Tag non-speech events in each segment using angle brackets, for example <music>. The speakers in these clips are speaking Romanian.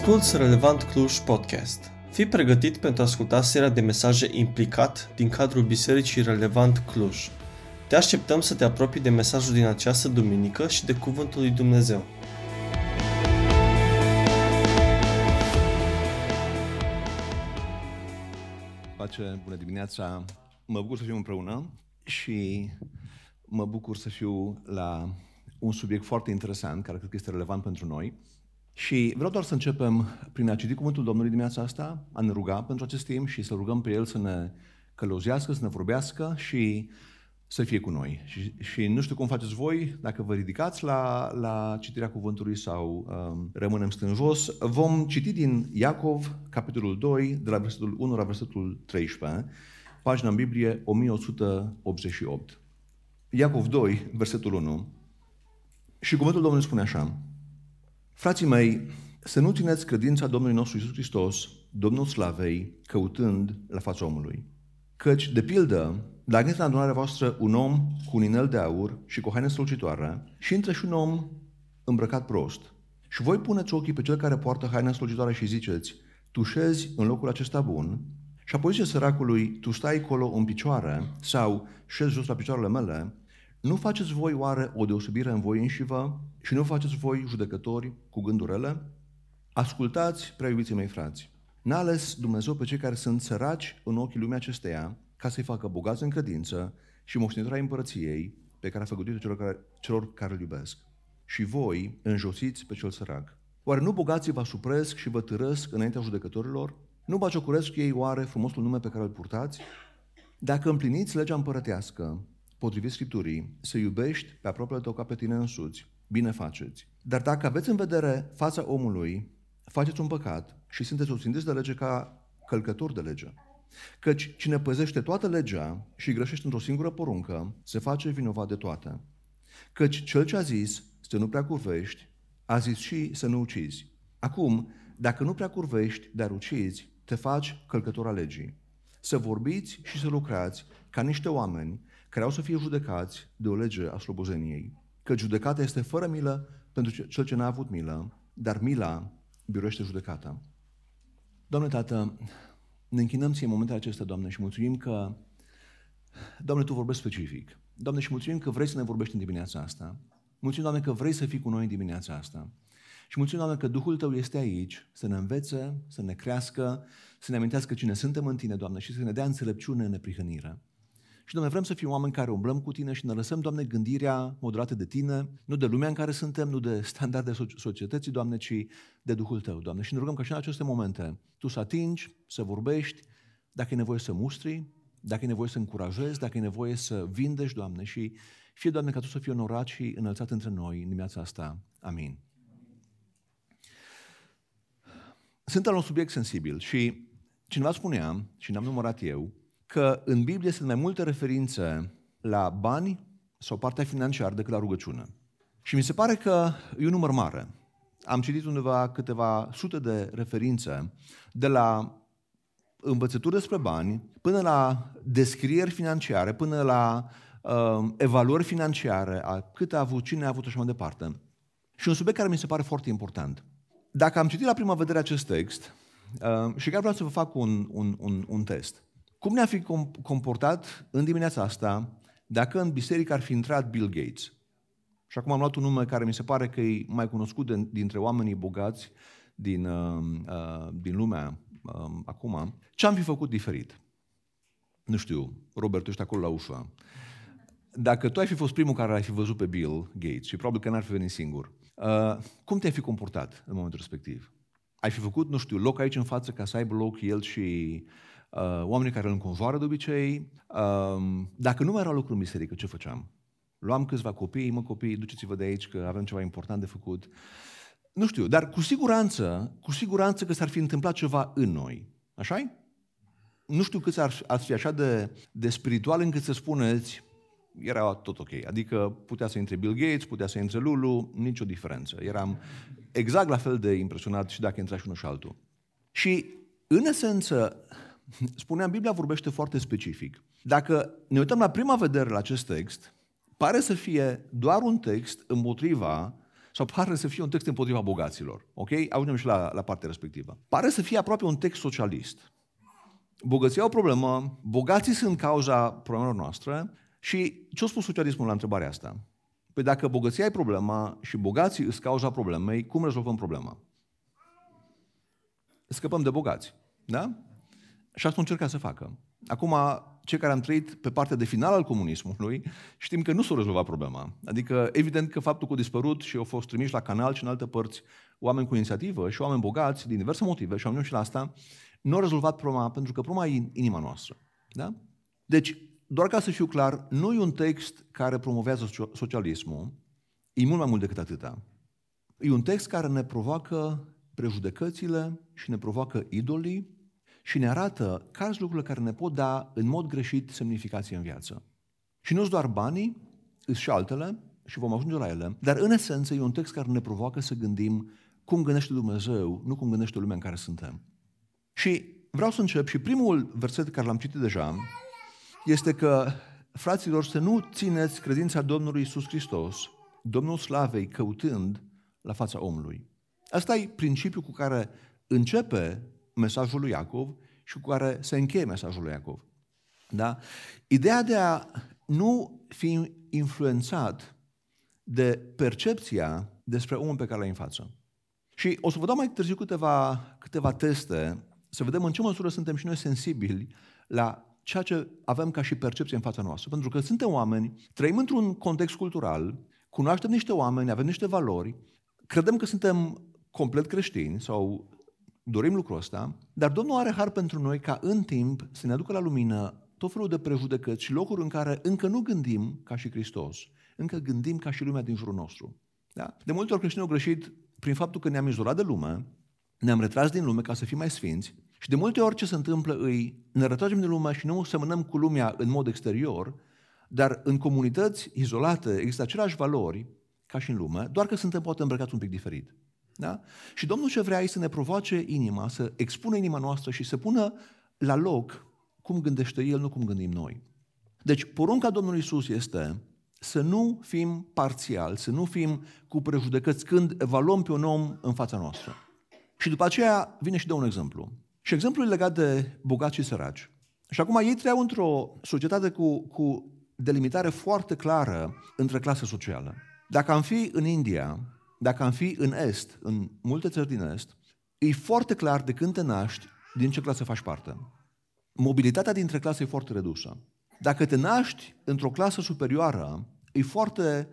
Asculți Relevant Cluj Podcast. Fii pregătit pentru a asculta seria de mesaje implicat din cadrul Bisericii Relevant Cluj. Te așteptăm să te apropii de mesajul din această duminică și de Cuvântul lui Dumnezeu. Pace, bună dimineața! Mă bucur să fim împreună și mă bucur să fiu la un subiect foarte interesant, care cred că este relevant pentru noi. Și vreau doar să începem prin a citi cuvântul Domnului dimineața asta, a ne ruga pentru acest timp și să rugăm pe El să ne călăuzească, să ne vorbească și să fie cu noi. Și, și nu știu cum faceți voi, dacă vă ridicați la, la citirea cuvântului sau um, rămânem stând jos. Vom citi din Iacov, capitolul 2, de la versetul 1 la versetul 13, pagina în Biblie 1188. Iacov 2, versetul 1. Și cuvântul Domnului spune așa. Frații mei, să nu țineți credința Domnului nostru Iisus Hristos, Domnul Slavei, căutând la fața omului. Căci, de pildă, dacă este în adunarea voastră un om cu un inel de aur și cu o haină strălucitoare și intră și un om îmbrăcat prost, și voi puneți ochii pe cel care poartă haina strălucitoare și ziceți, tu șezi în locul acesta bun, și apoi zice săracului, tu stai acolo în picioare sau șezi jos la picioarele mele, nu faceți voi oare o deosebire în voi înșivă și nu faceți voi judecători cu gândurile? Ascultați, prea iubiții mei frați, n-a ales Dumnezeu pe cei care sunt săraci în ochii lumii acesteia ca să-i facă bogați în credință și moștenitura împărăției pe care a făcut celor care, celor care îl iubesc. Și voi înjosiți pe cel sărac. Oare nu bogații vă supresc și vă târăsc înaintea judecătorilor? Nu baciocuresc ei oare frumosul nume pe care îl purtați? Dacă împliniți legea împărătească, potrivit Scripturii, să iubești pe apropiul tău ca pe tine însuți, bine faceți. Dar dacă aveți în vedere fața omului, faceți un păcat și sunteți oțintiți de lege ca călcători de lege. Căci cine păzește toată legea și greșește într-o singură poruncă, se face vinovat de toate. Căci cel ce a zis să nu prea curvești, a zis și să nu ucizi. Acum, dacă nu prea curvești, dar ucizi, te faci călcător a legii. Să vorbiți și să lucrați ca niște oameni care au să fie judecați de o lege a slobozeniei. Că judecata este fără milă pentru cel ce n-a avut milă, dar mila biruiește judecata. Doamne Tată, ne închinăm ție în momentele acestea, Doamne, și mulțumim că, Doamne, Tu vorbești specific. Doamne, și mulțumim că vrei să ne vorbești în dimineața asta. Mulțumim, Doamne, că vrei să fii cu noi în dimineața asta. Și mulțumim, Doamne, că Duhul Tău este aici să ne învețe, să ne crească, să ne amintească cine suntem în Tine, Doamne, și să ne dea înțelepciune în neprihănire. Și, Doamne, vrem să fim oameni care umblăm cu Tine și ne lăsăm, Doamne, gândirea moderată de Tine, nu de lumea în care suntem, nu de standarde societății, Doamne, ci de Duhul Tău, Doamne. Și ne rugăm ca și în aceste momente Tu să atingi, să vorbești, dacă e nevoie să mustri, dacă e nevoie să încurajezi, dacă e nevoie să vindești, Doamne, și fie, Doamne, ca Tu să fii onorat și înălțat între noi în dimineața asta. Amin. Suntem la un subiect sensibil și cineva spunea, și n-am numărat eu, că în Biblie sunt mai multe referințe la bani sau partea financiară decât la rugăciune. Și mi se pare că e un număr mare. Am citit undeva câteva sute de referințe de la învățături despre bani până la descrieri financiare, până la uh, evaluări financiare, a cât a avut, cine a avut și așa mai departe. Și un subiect care mi se pare foarte important. Dacă am citit la prima vedere acest text, uh, și chiar vreau să vă fac un, un, un, un test. Cum ne-a fi comportat în dimineața asta dacă în biserică ar fi intrat Bill Gates? Și acum am luat un nume care mi se pare că e mai cunoscut de, dintre oamenii bogați din, uh, uh, din lumea uh, acum. Ce am fi făcut diferit? Nu știu, Robert, tu ești acolo la ușă. Dacă tu ai fi fost primul care l-ai fi văzut pe Bill Gates și probabil că n-ar fi venit singur, uh, cum te-ai fi comportat în momentul respectiv? Ai fi făcut, nu știu, loc aici în față ca să aibă loc el și uh, oamenii care îl înconjoară de obicei. Uh, dacă nu mai era lucru în biserică, ce făceam? Luam câțiva copii, mă copii, duceți-vă de aici că avem ceva important de făcut. Nu știu, dar cu siguranță, cu siguranță că s-ar fi întâmplat ceva în noi. așa Nu știu câți ar, ar fi așa de, de spiritual încât să spuneți, era tot ok. Adică putea să intre Bill Gates, putea să intre Lulu, nicio diferență. Eram exact la fel de impresionat și dacă intra și unul și altul. Și, în esență, <laughs> spuneam, Biblia vorbește foarte specific. Dacă ne uităm la prima vedere la acest text, pare să fie doar un text împotriva sau pare să fie un text împotriva bogaților. Ok? Ajungem și la, la partea respectivă. Pare să fie aproape un text socialist. Bogăția o problemă, bogații sunt cauza problemelor noastre și ce a spus socialismul la întrebarea asta? Păi dacă bogăția e problema și bogații îți cauza problemei, cum rezolvăm problema? Scăpăm de bogați. Da? Și asta încerca să facă. Acum, cei care am trăit pe partea de final al comunismului, știm că nu s-a rezolvat problema. Adică, evident că faptul că a dispărut și au fost trimiși la canal și în alte părți oameni cu inițiativă și oameni bogați din diverse motive, și am și la asta, nu a rezolvat problema, pentru că problema e inima noastră. Da? Deci, doar ca să fiu clar, nu e un text care promovează socialismul, e mult mai mult decât atâta. E un text care ne provoacă prejudecățile și ne provoacă idolii și ne arată care sunt lucrurile care ne pot da în mod greșit semnificație în viață. Și nu doar banii, sunt și altele și vom ajunge la ele, dar în esență e un text care ne provoacă să gândim cum gândește Dumnezeu, nu cum gândește lumea în care suntem. Și vreau să încep și primul verset care l-am citit deja este că, fraților, să nu țineți credința Domnului Isus Hristos, Domnul Slavei, căutând la fața omului. Asta e principiul cu care începe mesajul lui Iacov și cu care se încheie mesajul lui Iacov. Da? Ideea de a nu fi influențat de percepția despre omul pe care l-ai în față. Și o să vă dau mai târziu câteva, câteva teste să vedem în ce măsură suntem și noi sensibili la ceea ce avem ca și percepție în fața noastră. Pentru că suntem oameni, trăim într-un context cultural, cunoaștem niște oameni, avem niște valori, credem că suntem complet creștini sau dorim lucrul ăsta, dar Domnul are har pentru noi ca în timp să ne aducă la lumină tot felul de prejudecăți și locuri în care încă nu gândim ca și Hristos, încă gândim ca și lumea din jurul nostru. Da? De multe ori creștinii au greșit prin faptul că ne-am izolat de lume, ne-am retras din lume ca să fim mai sfinți și de multe ori ce se întâmplă îi ne retragem din lume și nu semănăm cu lumea în mod exterior, dar în comunități izolate există aceleași valori ca și în lume, doar că suntem poate îmbrăcați un pic diferit. Da? Și Domnul ce vrea e să ne provoace inima, să expună inima noastră și să pună la loc cum gândește El, nu cum gândim noi. Deci, porunca Domnului Isus este să nu fim parțial, să nu fim cu prejudecăți când evaluăm pe un om în fața noastră. Și după aceea vine și de un exemplu. Și exemplul e legat de bogați și săraci. Și acum ei trăiau într-o societate cu, cu delimitare foarte clară între clase socială. Dacă am fi în India, dacă am fi în Est, în multe țări din Est, e foarte clar de când te naști din ce clasă faci parte. Mobilitatea dintre clase e foarte redusă. Dacă te naști într-o clasă superioară, e foarte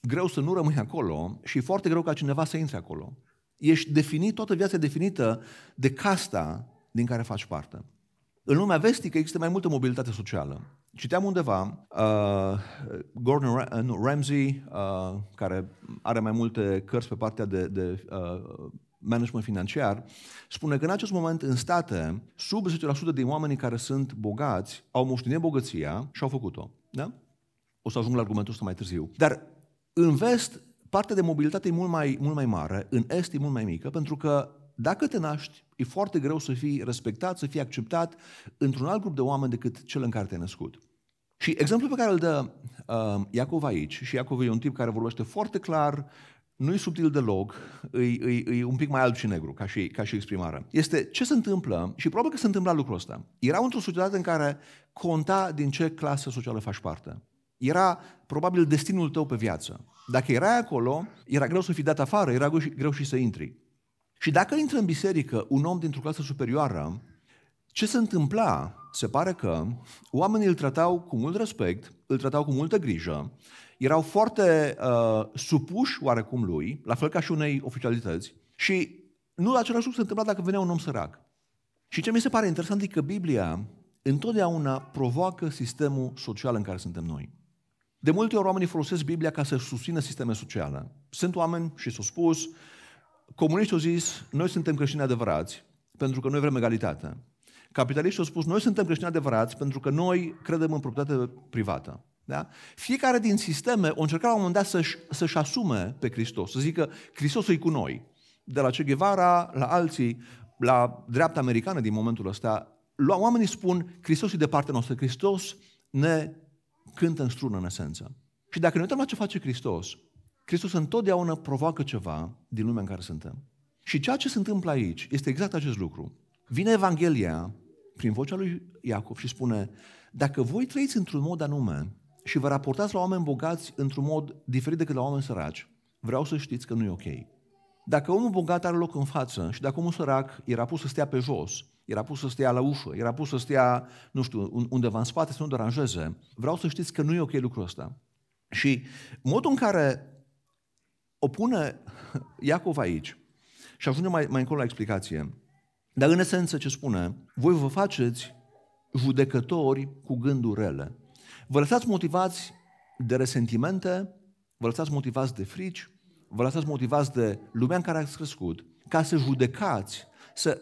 greu să nu rămâi acolo și e foarte greu ca cineva să intre acolo. Ești definit, toată viața e definită de casta din care faci parte. În lumea vestică există mai multă mobilitate socială. Citeam undeva, uh, Gordon Ramsay, uh, care are mai multe cărți pe partea de, de uh, management financiar, spune că în acest moment în state, sub 10% din oamenii care sunt bogați au moștenit bogăția și au făcut-o. Da? O să ajung la argumentul ăsta mai târziu. Dar în vest, partea de mobilitate e mult mai, mult mai mare, în est e mult mai mică, pentru că dacă te naști, e foarte greu să fii respectat, să fii acceptat într-un alt grup de oameni decât cel în care te-ai născut. Și exemplul pe care îl dă uh, Iacov aici, și Iacov e un tip care vorbește foarte clar, nu e subtil deloc, e, e, e un pic mai alb și negru ca și, ca și exprimare. Este ce se întâmplă, și probabil că se întâmpla lucrul ăsta. Era într-o societate în care conta din ce clasă socială faci parte. Era probabil destinul tău pe viață. Dacă erai acolo, era greu să fii dat afară, era greu și să intri. Și dacă intră în biserică un om dintr-o clasă superioară, ce se întâmpla? Se pare că oamenii îl tratau cu mult respect, îl tratau cu multă grijă, erau foarte uh, supuși oarecum lui, la fel ca și unei oficialități, și nu același lucru se întâmpla dacă venea un om sărac. Și ce mi se pare interesant e că Biblia întotdeauna provoacă sistemul social în care suntem noi. De multe ori oamenii folosesc Biblia ca să susțină sisteme sociale. Sunt oameni, și s-au spus, Comuniștii au zis, noi suntem creștini adevărați, pentru că noi vrem egalitate. Capitaliștii au spus, noi suntem creștini adevărați, pentru că noi credem în proprietate privată. Da? Fiecare din sisteme o încerca la un moment dat să-și, să-și asume pe Hristos, să zică, Hristos e cu noi. De la Che Guevara la alții, la dreapta americană din momentul ăsta, oamenii spun, Hristos e de partea noastră, Hristos ne cântă în strună în esență. Și dacă ne uităm la ce face Hristos, Hristos întotdeauna provoacă ceva din lumea în care suntem. Și ceea ce se întâmplă aici este exact acest lucru. Vine Evanghelia prin vocea lui Iacov și spune, dacă voi trăiți într-un mod anume și vă raportați la oameni bogați într-un mod diferit decât la oameni săraci, vreau să știți că nu e ok. Dacă omul bogat are loc în față și dacă omul sărac era pus să stea pe jos, era pus să stea la ușă, era pus să stea, nu știu, undeva în spate să nu deranjeze, vreau să știți că nu e ok lucrul ăsta. Și modul în care o pune Iacov aici, și ajungem mai, mai încolo la explicație, dar în esență ce spune, voi vă faceți judecători cu gânduri rele. Vă lăsați motivați de resentimente, vă lăsați motivați de frici, vă lăsați motivați de lumea în care ați crescut, ca să judecați, să,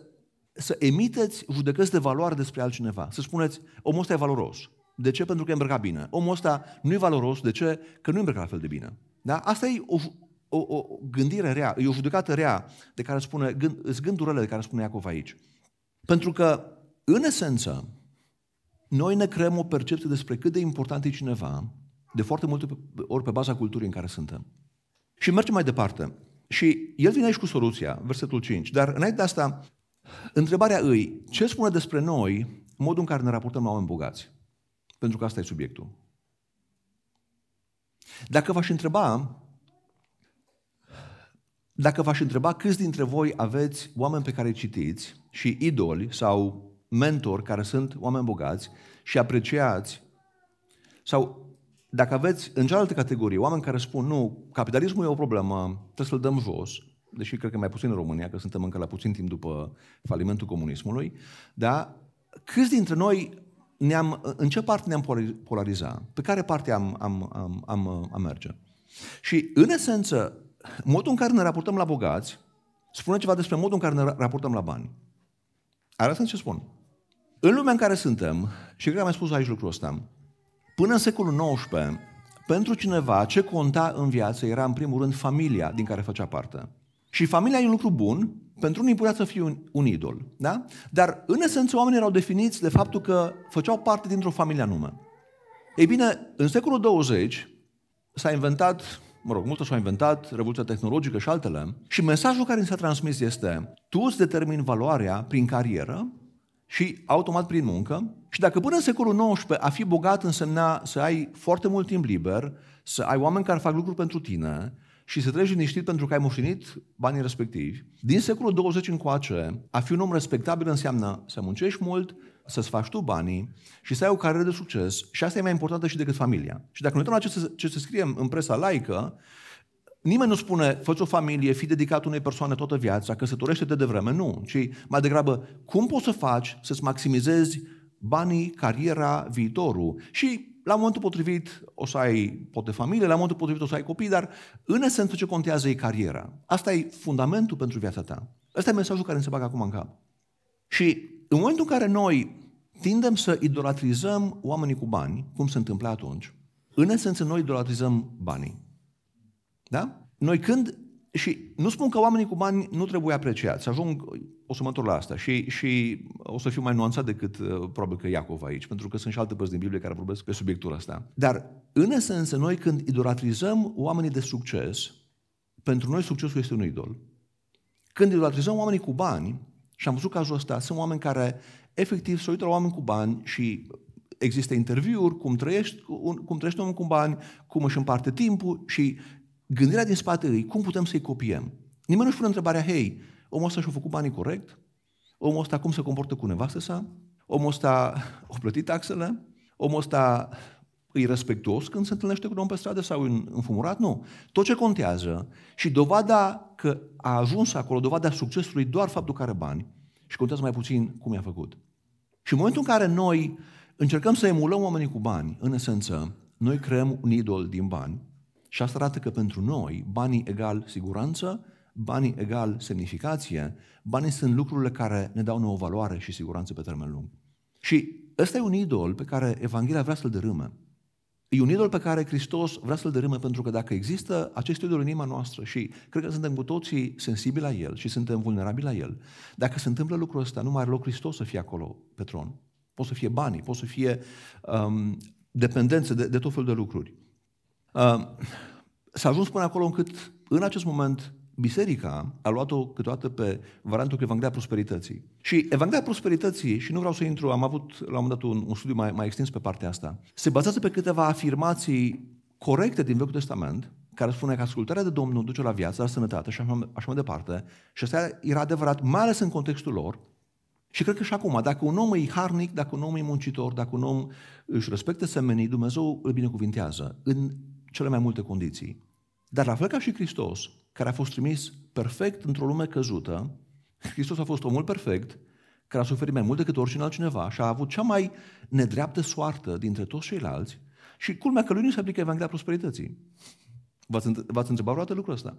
să emiteți judecăți de valoare despre altcineva. Să spuneți, omul ăsta e valoros. De ce? Pentru că e îmbrăcat bine. Omul ăsta nu e valoros. De ce? Că nu e îmbrăcat la fel de bine. Da? Asta e o, o, o gândire rea, e o judecată rea de care spune, gând, gândurile de care spune Iacov aici. Pentru că, în esență, noi ne creăm o percepție despre cât de important e cineva, de foarte multe ori pe baza culturii în care suntem. Și mergem mai departe. Și el vine aici cu soluția, versetul 5. Dar înainte de asta, întrebarea îi, ce spune despre noi modul în care ne raportăm la oameni bogați? Pentru că asta e subiectul. Dacă v-aș întreba, dacă v-aș întreba câți dintre voi aveți oameni pe care citiți și idoli sau mentori care sunt oameni bogați și apreciați sau dacă aveți în cealaltă categorie oameni care spun nu, capitalismul e o problemă, trebuie să-l dăm jos, deși cred că mai puțin în România, că suntem încă la puțin timp după falimentul comunismului, da? Câți dintre noi ne-am, în ce parte ne-am polarizat? Pe care parte am, am, am, am, am merge? Și, în esență, modul în care ne raportăm la bogați spune ceva despre modul în care ne raportăm la bani. Arată ce spun. În lumea în care suntem, și cred că am mai spus aici lucrul ăsta, până în secolul XIX, pentru cineva, ce conta în viață era în primul rând familia din care făcea parte. Și familia e un lucru bun, pentru unii putea să fie un, un idol, da? Dar, în esență, oamenii erau definiți de faptul că făceau parte dintr-o familie anume. Ei bine, în secolul 20 s-a inventat, mă rog, multe s-au inventat, revoluția tehnologică și altele, și mesajul care ni s-a transmis este, tu îți determini valoarea prin carieră și automat prin muncă. Și dacă până în secolul XIX a fi bogat însemna să ai foarte mult timp liber, să ai oameni care fac lucruri pentru tine și să treci liniștit pentru că ai moștenit banii respectivi, din secolul 20 încoace, a fi un om respectabil înseamnă să muncești mult, să-ți faci tu banii și să ai o carieră de succes și asta e mai importantă și decât familia. Și dacă ne uităm la ce se, ce se scrie în presa laică, Nimeni nu spune, fă o familie, fi dedicat unei persoane toată viața, căsătorește-te de vreme. Nu, ci mai degrabă, cum poți să faci să-ți maximizezi banii, cariera, viitorul. Și la momentul potrivit o să ai poate familie, la momentul potrivit o să ai copii, dar în esență ce contează e cariera. Asta e fundamentul pentru viața ta. Ăsta e mesajul care ne se bagă acum în cap. Și în momentul în care noi tindem să idolatrizăm oamenii cu bani, cum se întâmplă atunci, în esență noi idolatrizăm banii. Da? Noi când, și nu spun că oamenii cu bani nu trebuie apreciați, ajung, o să mă întorc la asta și, și o să fiu mai nuanțat decât uh, probabil că Iacov aici, pentru că sunt și alte părți din Biblie care vorbesc pe subiectul ăsta. Dar, în esență, noi când idolatrizăm oamenii de succes, pentru noi succesul este un idol. Când idolatrizăm oamenii cu bani, și am văzut cazul ăsta, sunt oameni care efectiv se uită la oameni cu bani și există interviuri, cum trăiești, cum trăiește omul cu bani, cum își împarte timpul și Gândirea din spate îi, cum putem să-i copiem? Nimeni nu-și pune întrebarea, hei, omul ăsta și-a făcut banii corect? Omul ăsta cum se comportă cu nevastă sa? Omul ăsta a plătit taxele? Omul ăsta e respectuos când se întâlnește cu un om pe stradă sau în înfumurat? Nu. Tot ce contează și dovada că a ajuns acolo, dovada succesului, doar faptul că are bani și contează mai puțin cum i-a făcut. Și în momentul în care noi încercăm să emulăm oamenii cu bani, în esență, noi creăm un idol din bani și asta arată că pentru noi banii egal siguranță, banii egal semnificație, banii sunt lucrurile care ne dau nouă valoare și siguranță pe termen lung. Și ăsta e un idol pe care Evanghelia vrea să-l dărâme. E un idol pe care Hristos vrea să-l dărâme pentru că dacă există acest idol în inima noastră și cred că suntem cu toții sensibili la el și suntem vulnerabili la el, dacă se întâmplă lucrul ăsta, nu mai are loc Hristos să fie acolo pe tron. Pot să fie banii, pot să fie um, dependențe de, de tot felul de lucruri. Uh, s-a ajuns până acolo încât, în acest moment, biserica a luat-o câteodată pe variantul cu Evanghelia Prosperității. Și Evanghelia Prosperității, și nu vreau să intru, am avut la un moment dat un, un studiu mai, mai extins pe partea asta, se bazează pe câteva afirmații corecte din Vechiul Testament, care spune că ascultarea de Domnul duce la viață, la sănătate și așa, așa mai departe. Și asta era adevărat, mai ales în contextul lor. Și cred că și acum, dacă un om e harnic, dacă un om e muncitor, dacă un om își respectă semenii, Dumnezeu îl binecuvintează în cele mai multe condiții. Dar la fel ca și Hristos, care a fost trimis perfect într-o lume căzută, Hristos a fost omul perfect, care a suferit mai mult decât oricine altcineva și a avut cea mai nedreaptă soartă dintre toți ceilalți și culmea că lui nu se aplică Evanghelia Prosperității. V-ați, v-ați întrebat vreodată lucrul ăsta?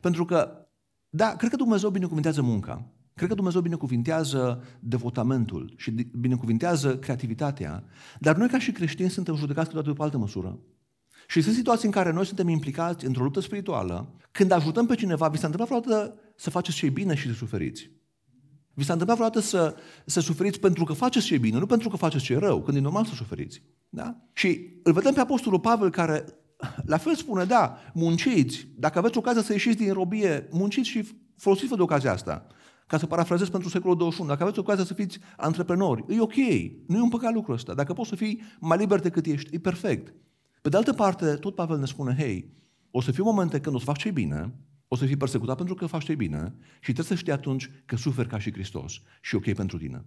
Pentru că, da, cred că Dumnezeu binecuvintează munca. Cred că Dumnezeu binecuvintează devotamentul și binecuvintează creativitatea, dar noi ca și creștini suntem judecați câteodată după altă măsură. Și sunt situații în care noi suntem implicați într-o luptă spirituală, când ajutăm pe cineva, vi s-a întâmplat vreodată să faceți ce bine și să suferiți. Vi s-a întâmplat vreodată să, să suferiți pentru că faceți ce bine, nu pentru că faceți ce rău, când e normal să suferiți. Da? Și îl vedem pe Apostolul Pavel care la fel spune, da, munciți, dacă aveți ocazia să ieșiți din robie, munciți și folosiți-vă de ocazia asta. Ca să parafrazez pentru secolul 21, dacă aveți ocazia să fiți antreprenori, e ok, nu e un păcat lucrul ăsta. Dacă poți să fii mai liber decât ești, e perfect. Pe de altă parte, tot Pavel ne spune, hei, o să fie momente când o să faci ce bine, o să fii persecutat pentru că faci ce bine și trebuie să știi atunci că suferi ca și Hristos și e ok pentru tine.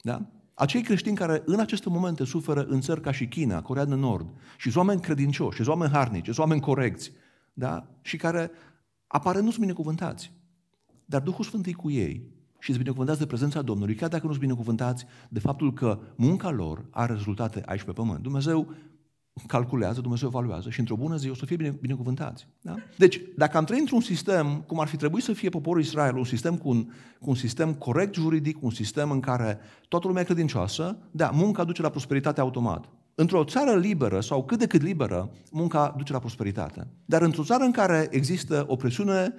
Da? Acei creștini care în aceste momente suferă în țări ca și China, Corea de Nord, și sunt oameni credincioși, și oameni harnici, și oameni corecți, da? și care apare nu sunt binecuvântați, dar Duhul Sfânt e cu ei și îți binecuvântați de prezența Domnului, chiar dacă nu sunt binecuvântați de faptul că munca lor are rezultate aici pe pământ. Dumnezeu calculează, Dumnezeu evaluează și într-o bună zi o să fie bine, binecuvântați. Da? Deci, dacă am trăit într-un sistem, cum ar fi trebuit să fie poporul Israel, un sistem cu un, cu un sistem corect juridic, un sistem în care toată lumea e credincioasă, da, munca duce la prosperitate automat. Într-o țară liberă sau cât de cât liberă, munca duce la prosperitate. Dar într-o țară în care există o presiune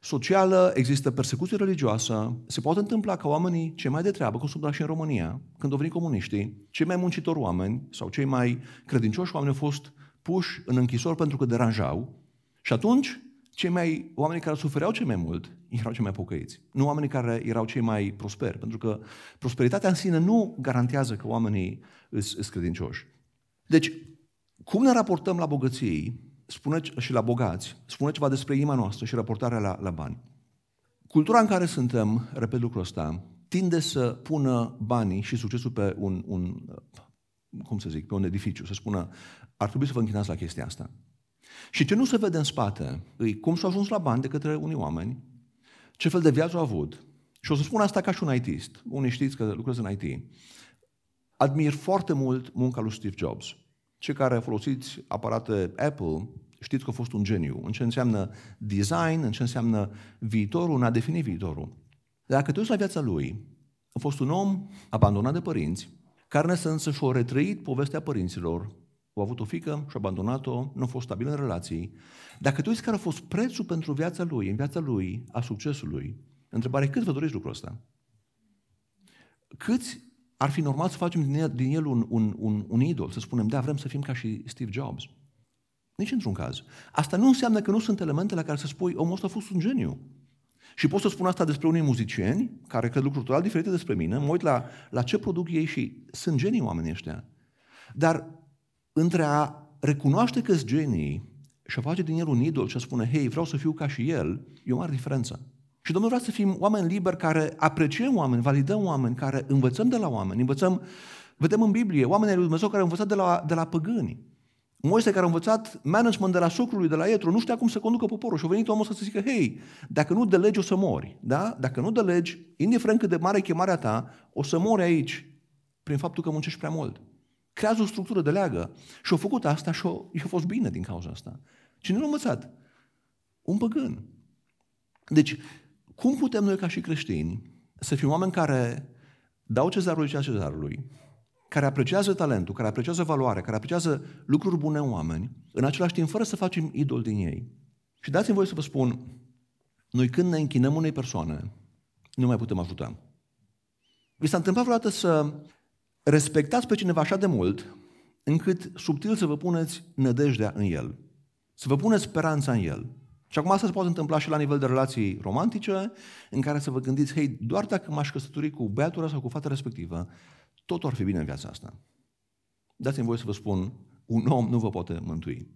socială, există persecuție religioasă, se poate întâmpla ca oamenii cei mai de treabă, cum sunt și în România, când au venit comuniștii, cei mai muncitori oameni sau cei mai credincioși oameni au fost puși în închisori pentru că deranjau și atunci cei mai, oamenii care sufereau cei mai mult erau cei mai pocăiți. Nu oamenii care erau cei mai prosperi, pentru că prosperitatea în sine nu garantează că oamenii sunt credincioși. Deci, cum ne raportăm la bogății spune, și la bogați, spune ceva despre inima noastră și raportarea la, la bani. Cultura în care suntem, repet lucrul ăsta, tinde să pună banii și succesul pe un, un cum să zic, pe un edificiu, să spună, ar trebui să vă închinați la chestia asta. Și ce nu se vede în spate, îi cum s-au ajuns la bani de către unii oameni, ce fel de viață au avut. Și o să spun asta ca și un ITist. Unii știți că lucrez în IT. Admir foarte mult munca lui Steve Jobs. Cei care folosiți aparate Apple știți că a fost un geniu. În ce înseamnă design, în ce înseamnă viitorul, în a defini viitorul. Dacă te uiți la viața lui, a fost un om abandonat de părinți, care în esență și-a retrăit povestea părinților, au avut o fică și a abandonat-o, nu a fost stabil în relații. Dacă tu uiți care a fost prețul pentru viața lui, în viața lui, a succesului, întrebare, cât vă doriți lucrul ăsta? Câți ar fi normal să facem din el, din el un, un, un, un idol, să spunem, da, vrem să fim ca și Steve Jobs. Nici într-un caz. Asta nu înseamnă că nu sunt elemente la care să spui, omul ăsta a fost un geniu. Și pot să spun asta despre unii muzicieni, care cred lucruri total diferite despre mine, mă uit la, la ce produc ei și sunt genii oamenii ăștia. Dar între a recunoaște că sunt genii și a face din el un idol și a spune, hei, vreau să fiu ca și el, e o mare diferență. Și Domnul vrea să fim oameni liberi care apreciem oameni, validăm oameni, care învățăm de la oameni, învățăm, vedem în Biblie, oamenii lui Dumnezeu care au învățat de la, de la păgâni. Moise care a învățat management de la socrului, de la Ietru, nu știa cum să conducă poporul și a venit omul să zică, hei, dacă nu delegi o să mori, da? Dacă nu delegi, indiferent cât de mare e chemarea ta, o să mori aici prin faptul că muncești prea mult. Creează o structură de leagă. Și au făcut asta și a fost bine din cauza asta. Cine l-a învățat? Un păgân. Deci, cum putem noi ca și creștini să fim oameni care dau cezarului ceea cezarului, care apreciază talentul, care apreciază valoare, care apreciază lucruri bune în oameni, în același timp fără să facem idol din ei. Și dați-mi voi să vă spun, noi când ne închinăm unei persoane, nu mai putem ajuta. Vi s-a întâmplat vreodată să respectați pe cineva așa de mult, încât subtil să vă puneți nădejdea în el. Să vă puneți speranța în El. Și acum asta se poate întâmpla și la nivel de relații romantice, în care să vă gândiți, hei, doar dacă m-aș căsători cu băiatul sau cu fata respectivă, tot ar fi bine în viața asta. Dați-mi voie să vă spun, un om nu vă poate mântui.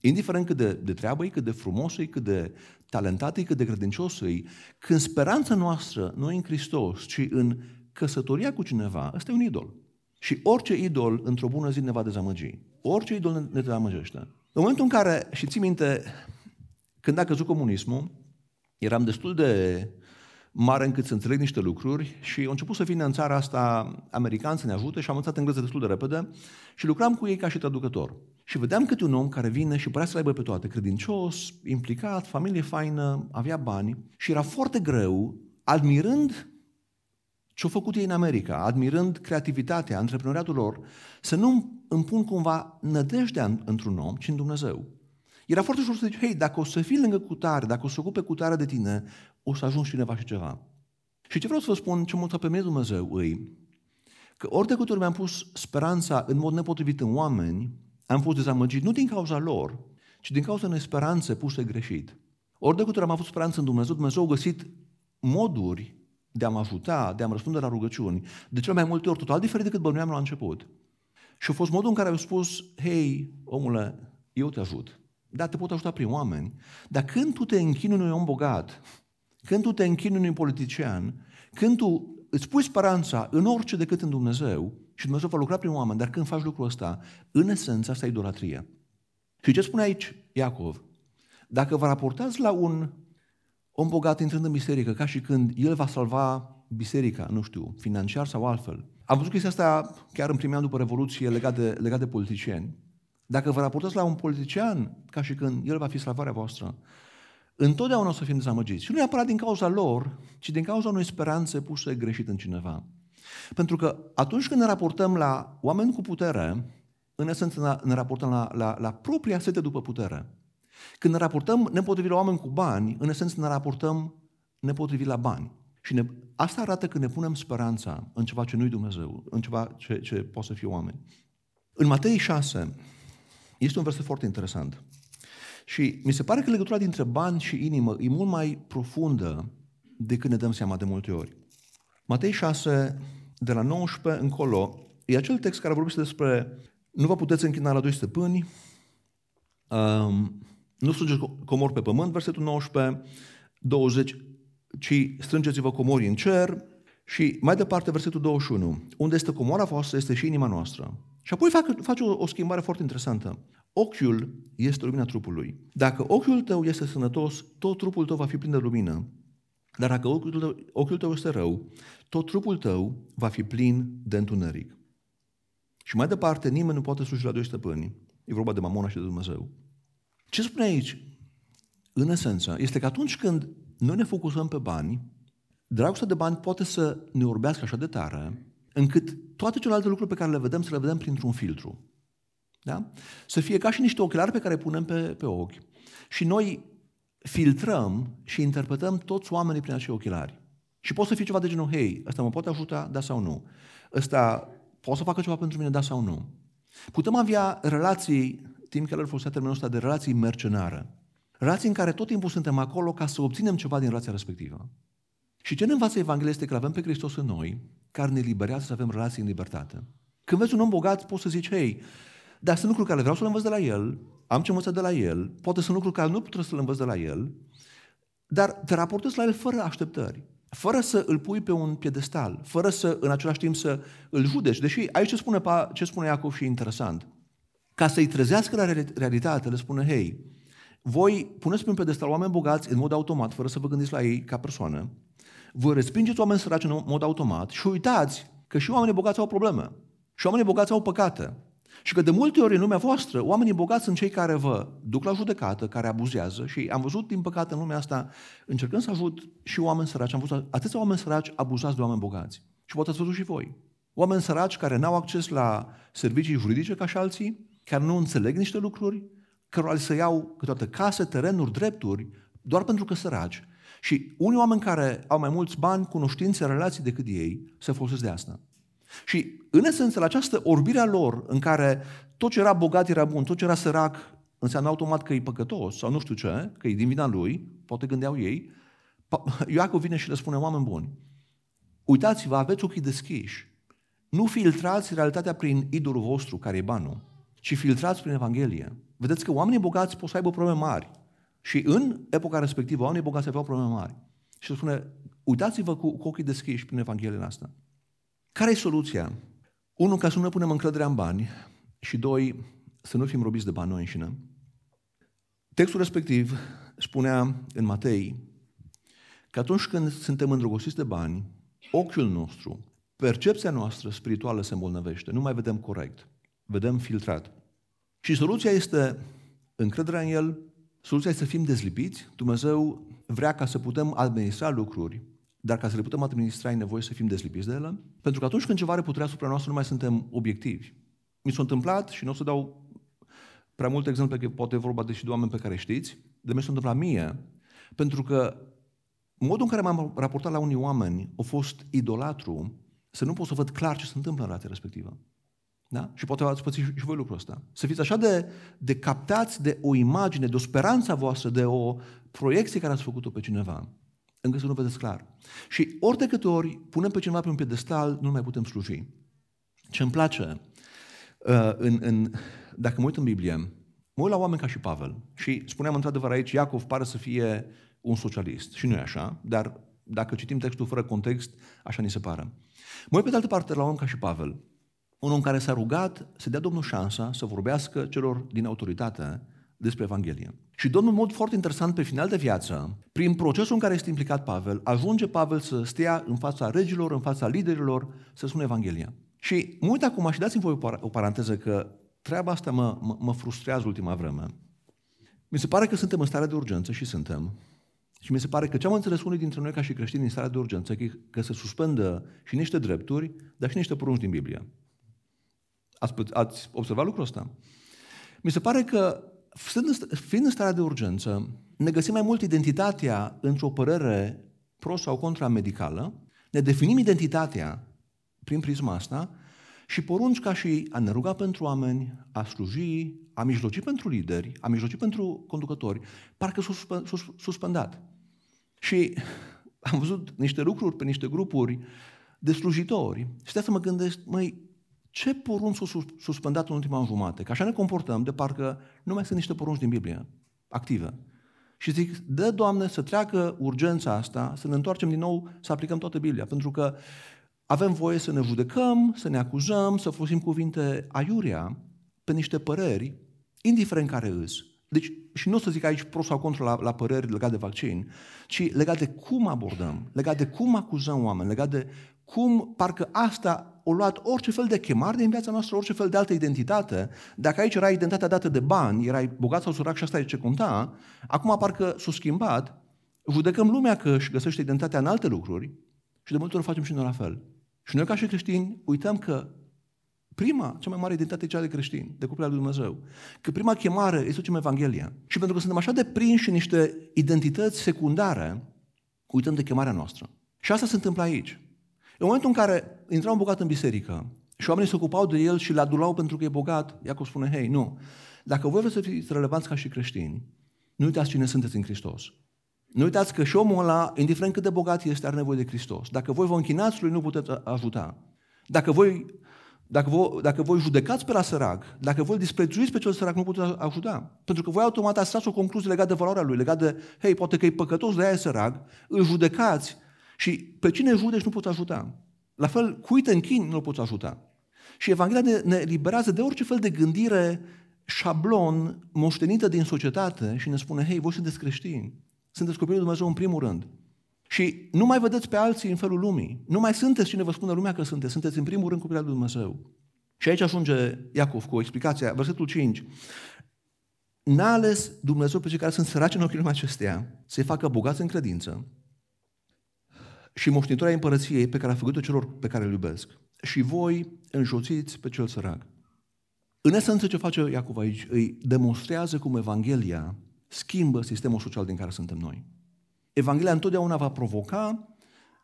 Indiferent cât de, de treabă e, cât de frumos e, cât de talentat e, cât de credincios e, când speranța noastră nu e în Hristos, ci în căsătoria cu cineva, ăsta e un idol. Și orice idol, într-o bună zi, ne va dezamăgi. Orice idol ne, ne dezamăgește. În momentul în care, și ții minte, când a căzut comunismul, eram destul de mare încât să înțeleg niște lucruri și au început să vină în țara asta americani să ne ajute și am învățat engleză destul de repede și lucram cu ei ca și traducător. Și vedeam câte un om care vine și părea să le aibă pe toate, credincios, implicat, familie faină, avea bani și era foarte greu, admirând ce-au făcut ei în America, admirând creativitatea, antreprenoriatul lor, să nu îmi pun cumva nădejdea într-un om, ci în Dumnezeu. Era foarte ușor să zici, hei, dacă o să fii lângă cutare, dacă o să ocupe cutare de tine, o să ajungi cineva și ceva. Și ce vreau să vă spun, ce mă pe mine Dumnezeu îi, că ori de câte ori mi-am pus speranța în mod nepotrivit în oameni, am fost dezamăgit nu din cauza lor, ci din cauza unei speranțe puse greșit. Ori de câte ori am avut speranță în Dumnezeu, Dumnezeu a găsit moduri de a mă ajuta, de a-mi răspunde la rugăciuni, de cele mai multe ori total diferit decât bănuiam la început. Și a fost modul în care au spus, hei, omule, eu te ajut. Da, te pot ajuta prin oameni. Dar când tu te închini unui om bogat, când tu te închini unui politician, când tu îți pui speranța în orice decât în Dumnezeu, și Dumnezeu va lucra prin oameni, dar când faci lucrul ăsta, în esență, asta e idolatrie. Și ce spune aici Iacov? Dacă vă raportați la un om bogat intrând în biserică, ca și când el va salva biserica, nu știu, financiar sau altfel. Am văzut chestia asta chiar în primii ani după Revoluție legat de, legat de politicieni. Dacă vă raportați la un politician, ca și când el va fi salvarea voastră, întotdeauna o să fim dezamăgiți. Și nu neapărat din cauza lor, ci din cauza unei speranțe puse greșit în cineva. Pentru că atunci când ne raportăm la oameni cu putere, în esență ne raportăm la, la, la propria sete după putere. Când ne raportăm nepotrivit la oameni cu bani, în esență ne raportăm nepotrivit la bani. Și ne, asta arată că ne punem speranța în ceva ce nu-i Dumnezeu, în ceva ce, ce poate să fie oameni. În Matei 6 este un verset foarte interesant. Și mi se pare că legătura dintre bani și inimă e mult mai profundă decât ne dăm seama de multe ori. Matei 6, de la 19 încolo, e acel text care vorbește despre nu vă puteți închina la doi stăpâni, um, nu strângeți comori pe pământ, versetul 19, 20, ci strângeți-vă comori în cer și mai departe versetul 21, unde este comora voastră, este și inima noastră. Și apoi fac, face o, o schimbare foarte interesantă. Ochiul este lumina trupului. Dacă ochiul tău este sănătos, tot trupul tău va fi plin de lumină. Dar dacă ochiul tău, ochiul tău este rău, tot trupul tău va fi plin de întuneric. Și mai departe, nimeni nu poate sluji la doi stăpâni. E vorba de Mamona și de Dumnezeu. Ce spune aici? În esență, este că atunci când noi ne focusăm pe bani, dragostea de bani poate să ne orbească așa de tare, încât toate celelalte lucruri pe care le vedem, să le vedem printr-un filtru. Da? Să fie ca și niște ochelari pe care punem pe, pe ochi. Și noi filtrăm și interpretăm toți oamenii prin acei ochelari. Și poate să fie ceva de genul, hei, ăsta mă poate ajuta, da sau nu? Ăsta poate să facă ceva pentru mine, da sau nu? Putem avea relații, Tim Keller folosea termenul ăsta de relații mercenare. Relații în care tot timpul suntem acolo ca să obținem ceva din relația respectivă. Și ce ne învață Evanghelia este că avem pe Hristos în noi, care ne liberează să avem relații în libertate. Când vezi un om bogat, poți să zici, hei, dar sunt lucruri care vreau să le învăț de la el, am ce învăța de la el, poate sunt lucruri care nu trebuie să le învăț de la el, dar te raportezi la el fără așteptări, fără să îl pui pe un piedestal, fără să în același timp să îl judeci. Deși aici ce spune, ce spune Iacov și e interesant. Ca să-i trezească la realitate, le spune, hei, voi puneți pe un pedestal oameni bogați în mod automat, fără să vă gândiți la ei ca persoană, voi respingeți oameni săraci în mod automat și uitați că și oamenii bogați au probleme. Și oamenii bogați au păcate. Și că de multe ori în lumea voastră, oamenii bogați sunt cei care vă duc la judecată, care abuzează și am văzut, din păcate, în lumea asta, încercând să ajut și oameni săraci, am văzut atâția oameni săraci abuzați de oameni bogați. Și poate ați văzut și voi. Oameni săraci care n-au acces la servicii juridice ca și alții, care nu înțeleg niște lucruri, cărora li să iau câteodată case, terenuri, drepturi, doar pentru că săraci. Și unii oameni care au mai mulți bani, cunoștințe, relații decât ei, se folosesc de asta. Și, în esență, la această orbire a lor, în care tot ce era bogat era bun, tot ce era sărac înseamnă automat că e păcătos sau nu știu ce, că e din vina lui, poate gândeau ei. <laughs> Iacov vine și le spune, oameni buni, uitați-vă, aveți ochii deschiși, nu filtrați realitatea prin idolul vostru, care e banul, ci filtrați prin Evanghelie. Vedeți că oamenii bogați pot să aibă probleme mari. Și în epoca respectivă, oamenii bogați aveau probleme mari. Și se spune, uitați-vă cu, cu ochii deschiși prin Evanghelia asta. Care e soluția? Unul, ca să nu ne punem încrederea în bani și doi, să nu fim robiți de bani noi înșine. Textul respectiv spunea în Matei că atunci când suntem îndrăgostiți de bani, ochiul nostru, percepția noastră spirituală se îmbolnăvește, nu mai vedem corect, vedem filtrat. Și soluția este încrederea în El, soluția este să fim dezlipiți. Dumnezeu vrea ca să putem administra lucruri, dar ca să le putem administra e nevoie să fim dezlipiți de ele, pentru că atunci când ceva are puterea asupra noastră, nu mai suntem obiectivi. Mi s-a întâmplat și nu o să dau prea multe exemple, că poate vorba de și de oameni pe care știți, de mi s-a întâmplat mie, pentru că modul în care m-am raportat la unii oameni a fost idolatru, să nu pot să văd clar ce se întâmplă în relația respectivă. Da? Și poate ați pățit și voi lucrul ăsta. Să fiți așa de, de captați de o imagine, de o speranță voastră, de o proiecție care ați făcut-o pe cineva, încât să nu vedeți clar. Și ori de câte ori punem pe cineva pe un piedestal, nu mai putem sluji. Ce îmi place, uh, în, în, dacă mă uit în Biblie, mă uit la oameni ca și Pavel. Și spuneam într-adevăr aici, Iacov pare să fie un socialist. Și nu e așa, dar dacă citim textul fără context, așa ni se pare. Mă uit pe de altă parte la un om ca și Pavel, un om care s-a rugat să dea Domnul șansa să vorbească celor din autoritate despre Evanghelie. Și Domnul, în mod foarte interesant, pe final de viață, prin procesul în care este implicat Pavel, ajunge Pavel să stea în fața regilor, în fața liderilor, să spună Evanghelia. Și mă uit acum și dați-mi voi o paranteză că treaba asta mă, mă, mă frustrează ultima vreme. Mi se pare că suntem în stare de urgență și suntem. Și mi se pare că ce am înțeles unii dintre noi ca și creștini în starea de urgență, că, că se suspendă și niște drepturi, dar și niște porunci din Biblie. Ați, ați observat lucrul ăsta? Mi se pare că, fiind în starea de urgență, ne găsim mai mult identitatea într-o părere pro sau contra medicală, ne definim identitatea prin prisma asta și porunci ca și a ne ruga pentru oameni, a sluji, a mijloci pentru lideri, a mijloci pentru conducători, parcă s-au suspendat. Și am văzut niște lucruri pe niște grupuri de slujitori și să mă gândesc, măi, ce porunci s-au suspendat în ultima jumate? Că așa ne comportăm, de parcă nu mai sunt niște porunci din Biblie active. Și zic, dă, Doamne, să treacă urgența asta, să ne întoarcem din nou, să aplicăm toată Biblia. Pentru că avem voie să ne judecăm, să ne acuzăm, să folosim cuvinte aiurea pe niște păreri, indiferent care îs. Deci, și nu o să zic aici pro sau contra la, la păreri legate de vaccin, ci legat de cum abordăm, legat de cum acuzăm oameni, legat de cum parcă asta o luat orice fel de chemare din viața noastră, orice fel de altă identitate. Dacă aici era identitatea dată de bani, erai bogat sau sărac și asta e ce conta, acum parcă s-a schimbat, judecăm lumea că își găsește identitatea în alte lucruri și de multe ori facem și noi la fel. Și noi ca și creștini uităm că prima, cea mai mare identitate e cea de creștini, de copilul lui Dumnezeu. Că prima chemare este ce Evanghelia. Și pentru că suntem așa de prinși în niște identități secundare, uităm de chemarea noastră. Și asta se întâmplă aici. În momentul în care intra un bogat în biserică și oamenii se ocupau de el și îl adulau pentru că e bogat, Iacov spune, hei, nu, dacă voi vreți să fiți relevanți ca și creștini, nu uitați cine sunteți în Hristos. Nu uitați că și omul ăla, indiferent cât de bogat este, are nevoie de Hristos. Dacă voi vă închinați lui, nu puteți ajuta. Dacă voi, dacă voi, dacă voi judecați pe la sărac, dacă voi disprețuiți pe cel sărac, nu puteți ajuta. Pentru că voi automat ați o concluzie legată de valoarea lui, legată de, hei, poate că e păcătos, de aia e sărac, îl judecați și pe cine judeci nu poți ajuta. La fel, cui te închini, nu-l poți ajuta. Și Evanghelia ne, ne liberează de orice fel de gândire șablon moștenită din societate și ne spune, hei, voi sunteți creștini. Sunteți copilul lui Dumnezeu în primul rând. Și nu mai vedeți pe alții în felul lumii. Nu mai sunteți cine vă spune lumea că sunteți. Sunteți în primul rând copilul lui Dumnezeu. Și aici ajunge Iacov cu o explicație. Versetul 5. N-a ales Dumnezeu pe cei care sunt săraci în ochii lumii acesteia să-i facă bogați în credință și moștenitura împărăției pe care a făcut-o celor pe care îl iubesc. Și voi înjoțiți pe cel sărac. În esență ce face Iacov aici, îi demonstrează cum Evanghelia schimbă sistemul social din care suntem noi. Evanghelia întotdeauna va provoca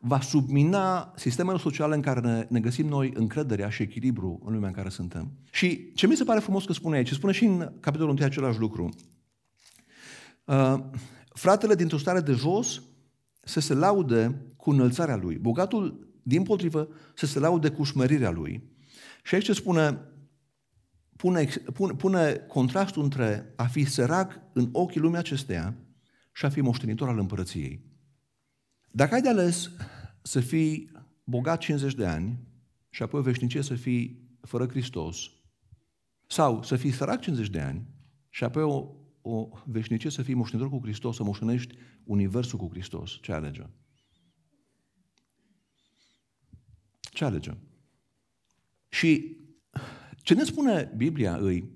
va submina sistemele sociale în care ne, ne găsim noi încrederea și echilibru în lumea în care suntem. Și ce mi se pare frumos că spune aici, spune și în capitolul 1 același lucru. Uh, fratele dintr-o stare de jos să se laude cu înălțarea lui. Bogatul, din potrivă, să se laude cu șmerirea lui. Și aici spune, pune, pune, pune contrastul între a fi sărac în ochii lumii acesteia și a fi moștenitor al împărăției. Dacă ai de ales să fii bogat 50 de ani și apoi o veșnicie să fii fără Hristos, sau să fii sărac 50 de ani și apoi o, o veșnicie să fii moștenitor cu Hristos, să moștenești Universul cu Hristos, ce alege? Ce alege? Și ce ne spune Biblia îi,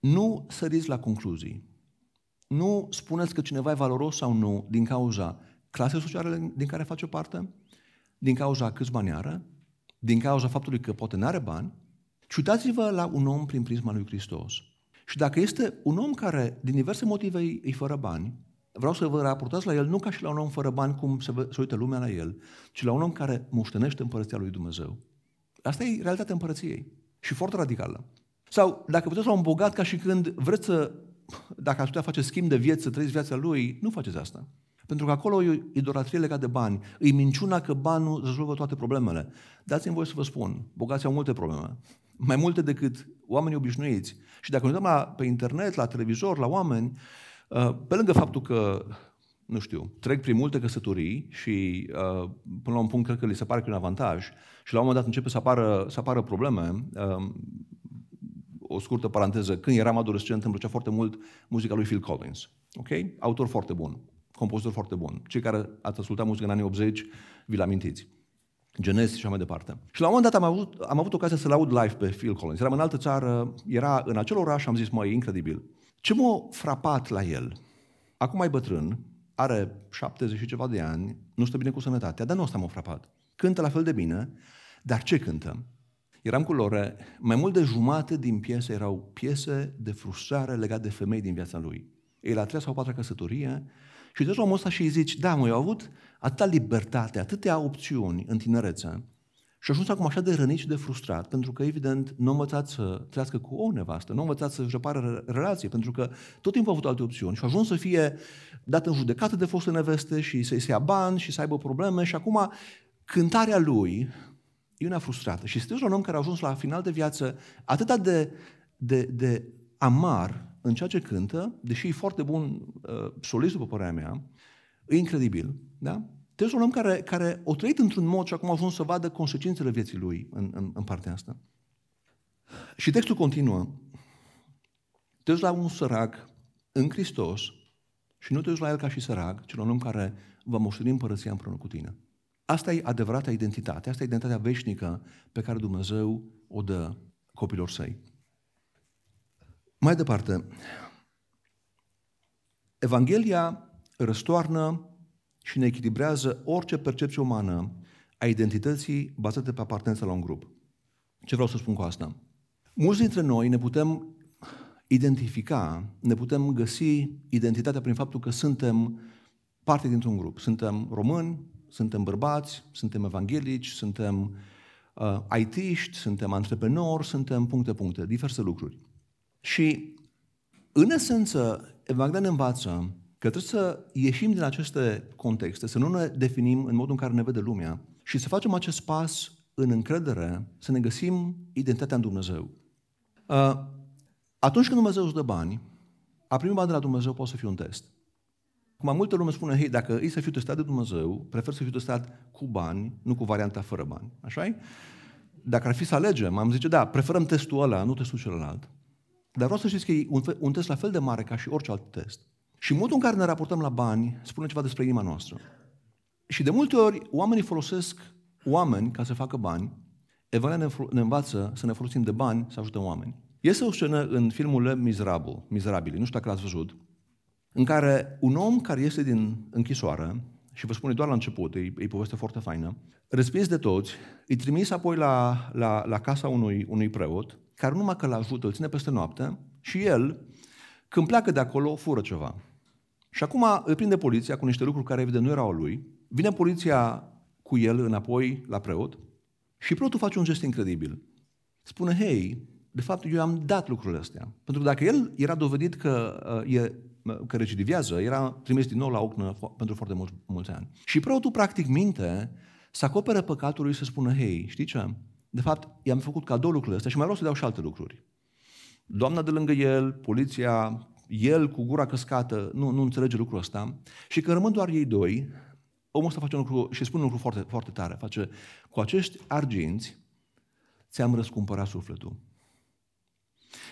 nu săriți la concluzii. Nu spuneți că cineva e valoros sau nu din cauza clasei sociale din care face parte, din cauza câți bani are, din cauza faptului că poate nu are bani, ci uitați-vă la un om prin prisma lui Hristos. Și dacă este un om care, din diverse motive, îi fără bani, vreau să vă raportați la el nu ca și la un om fără bani, cum se, se uită lumea la el, ci la un om care moștenește împărăția lui Dumnezeu. Asta e realitatea împărăției. Și foarte radicală. Sau dacă puteți la un bogat ca și când vreți să, dacă ați putea face schimb de vieță, să trăiți viața lui, nu faceți asta. Pentru că acolo e idolatrie legată de bani. Îi minciuna că banul rezolvă toate problemele. Dați-mi voi să vă spun, bogații au multe probleme. Mai multe decât oamenii obișnuiți. Și dacă ne uităm la, pe internet, la televizor, la oameni, uh, pe lângă faptul că nu știu, trec prin multe căsătorii și uh, până la un punct cred că li se pare că e un avantaj și la un moment dat începe să apară, să apară probleme. Uh, o scurtă paranteză, când eram adolescent îmi plăcea foarte mult muzica lui Phil Collins. Ok? Autor foarte bun, compozitor foarte bun. Cei care ați ascultat muzică în anii 80, vi-l amintiți. Genesis și așa mai departe. Și la un moment dat am avut, am avut ocazia să-l aud live pe Phil Collins. Eram în altă țară, era în acel oraș și am zis, măi, e incredibil. Ce m-a frapat la el? Acum mai bătrân, are 70 și ceva de ani, nu stă bine cu sănătatea, dar nu asta m-a frapat. Cântă la fel de bine, dar ce cântă? Eram cu Lore, mai mult de jumate din piese erau piese de frustrare legate de femei din viața lui. El a treia sau a patra căsătorie și de omul ăsta și îi zici, da, mă, eu au avut atâta libertate, atâtea opțiuni în tinerețe și a ajuns acum așa de rănit și de frustrat, pentru că, evident, nu a învățat să trăiască cu o nevastă, nu a învățat să-și repară relație, pentru că tot timpul a avut alte opțiuni și a ajuns să fie dat în judecată de foste neveste și să-i se ia bani și să aibă probleme și acum cântarea lui e una frustrată. Și este un om care a ajuns la final de viață atât de, de, de amar în ceea ce cântă, deși e foarte bun uh, solist, după părerea mea, e incredibil, da? Trebuie un om care, care o trăit într-un mod și acum a ajuns să vadă consecințele vieții lui în, în, în partea asta. Și textul continuă. Te la un sărac în Hristos și nu te la el ca și sărac, ci la un om care va moșteni împărăția împreună cu tine. Asta e adevărata identitate, asta e identitatea veșnică pe care Dumnezeu o dă copilor săi. Mai departe, Evanghelia răstoarnă și ne echilibrează orice percepție umană a identității bazate pe apartenența la un grup. Ce vreau să spun cu asta? Mulți dintre noi ne putem identifica, ne putem găsi identitatea prin faptul că suntem parte dintr-un grup. Suntem români, suntem bărbați, suntem evanghelici, suntem uh, IT-ști, suntem antreprenori, suntem puncte-puncte, diverse lucruri. Și, în esență, Evanghelia ne învață că trebuie să ieșim din aceste contexte, să nu ne definim în modul în care ne vede lumea și să facem acest pas în încredere, să ne găsim identitatea în Dumnezeu. Uh, atunci când Dumnezeu îți dă bani, a primi bani de la Dumnezeu poate să fie un test. Cum multă lume spune, hei, dacă îi să fiu testat de Dumnezeu, prefer să fiu testat cu bani, nu cu varianta fără bani. așa -i? Dacă ar fi să alegem, am zice, da, preferăm testul ăla, nu testul celălalt. Dar vreau să știți că e un, un test la fel de mare ca și orice alt test. Și modul în care ne raportăm la bani spune ceva despre inima noastră. Și de multe ori oamenii folosesc oameni ca să facă bani. Evanghelia ne, ne învață să ne folosim de bani să ajutăm oameni. Este o scenă în filmul Le Miserable, Miserabili, nu știu dacă l-ați văzut, în care un om care este din închisoare, și vă spune doar la început, e, e poveste foarte faină, respins de toți, îi trimis apoi la, la, la casa unui, unui preot, care numai că l-ajută, îl ține peste noapte, și el, când pleacă de acolo, fură ceva. Și acum îl prinde poliția cu niște lucruri care evident nu erau lui vine poliția cu el înapoi la preot și preotul face un gest incredibil. Spune, hei, de fapt eu am dat lucrurile astea. Pentru că dacă el era dovedit că, uh, e, că recidivează, era trimis din nou la ocnă pentru foarte mulți, mulți ani. Și preotul practic minte să acopere păcatul lui să spună, hei, știi ce? De fapt, i-am făcut cadou lucrurile astea și mai vreau să dau și alte lucruri. Doamna de lângă el, poliția, el cu gura căscată, nu, nu înțelege lucrul ăsta. Și că rămân doar ei doi, omul ăsta face un lucru și spune un lucru foarte, foarte tare. Face, cu acești arginți ți-am răscumpărat sufletul.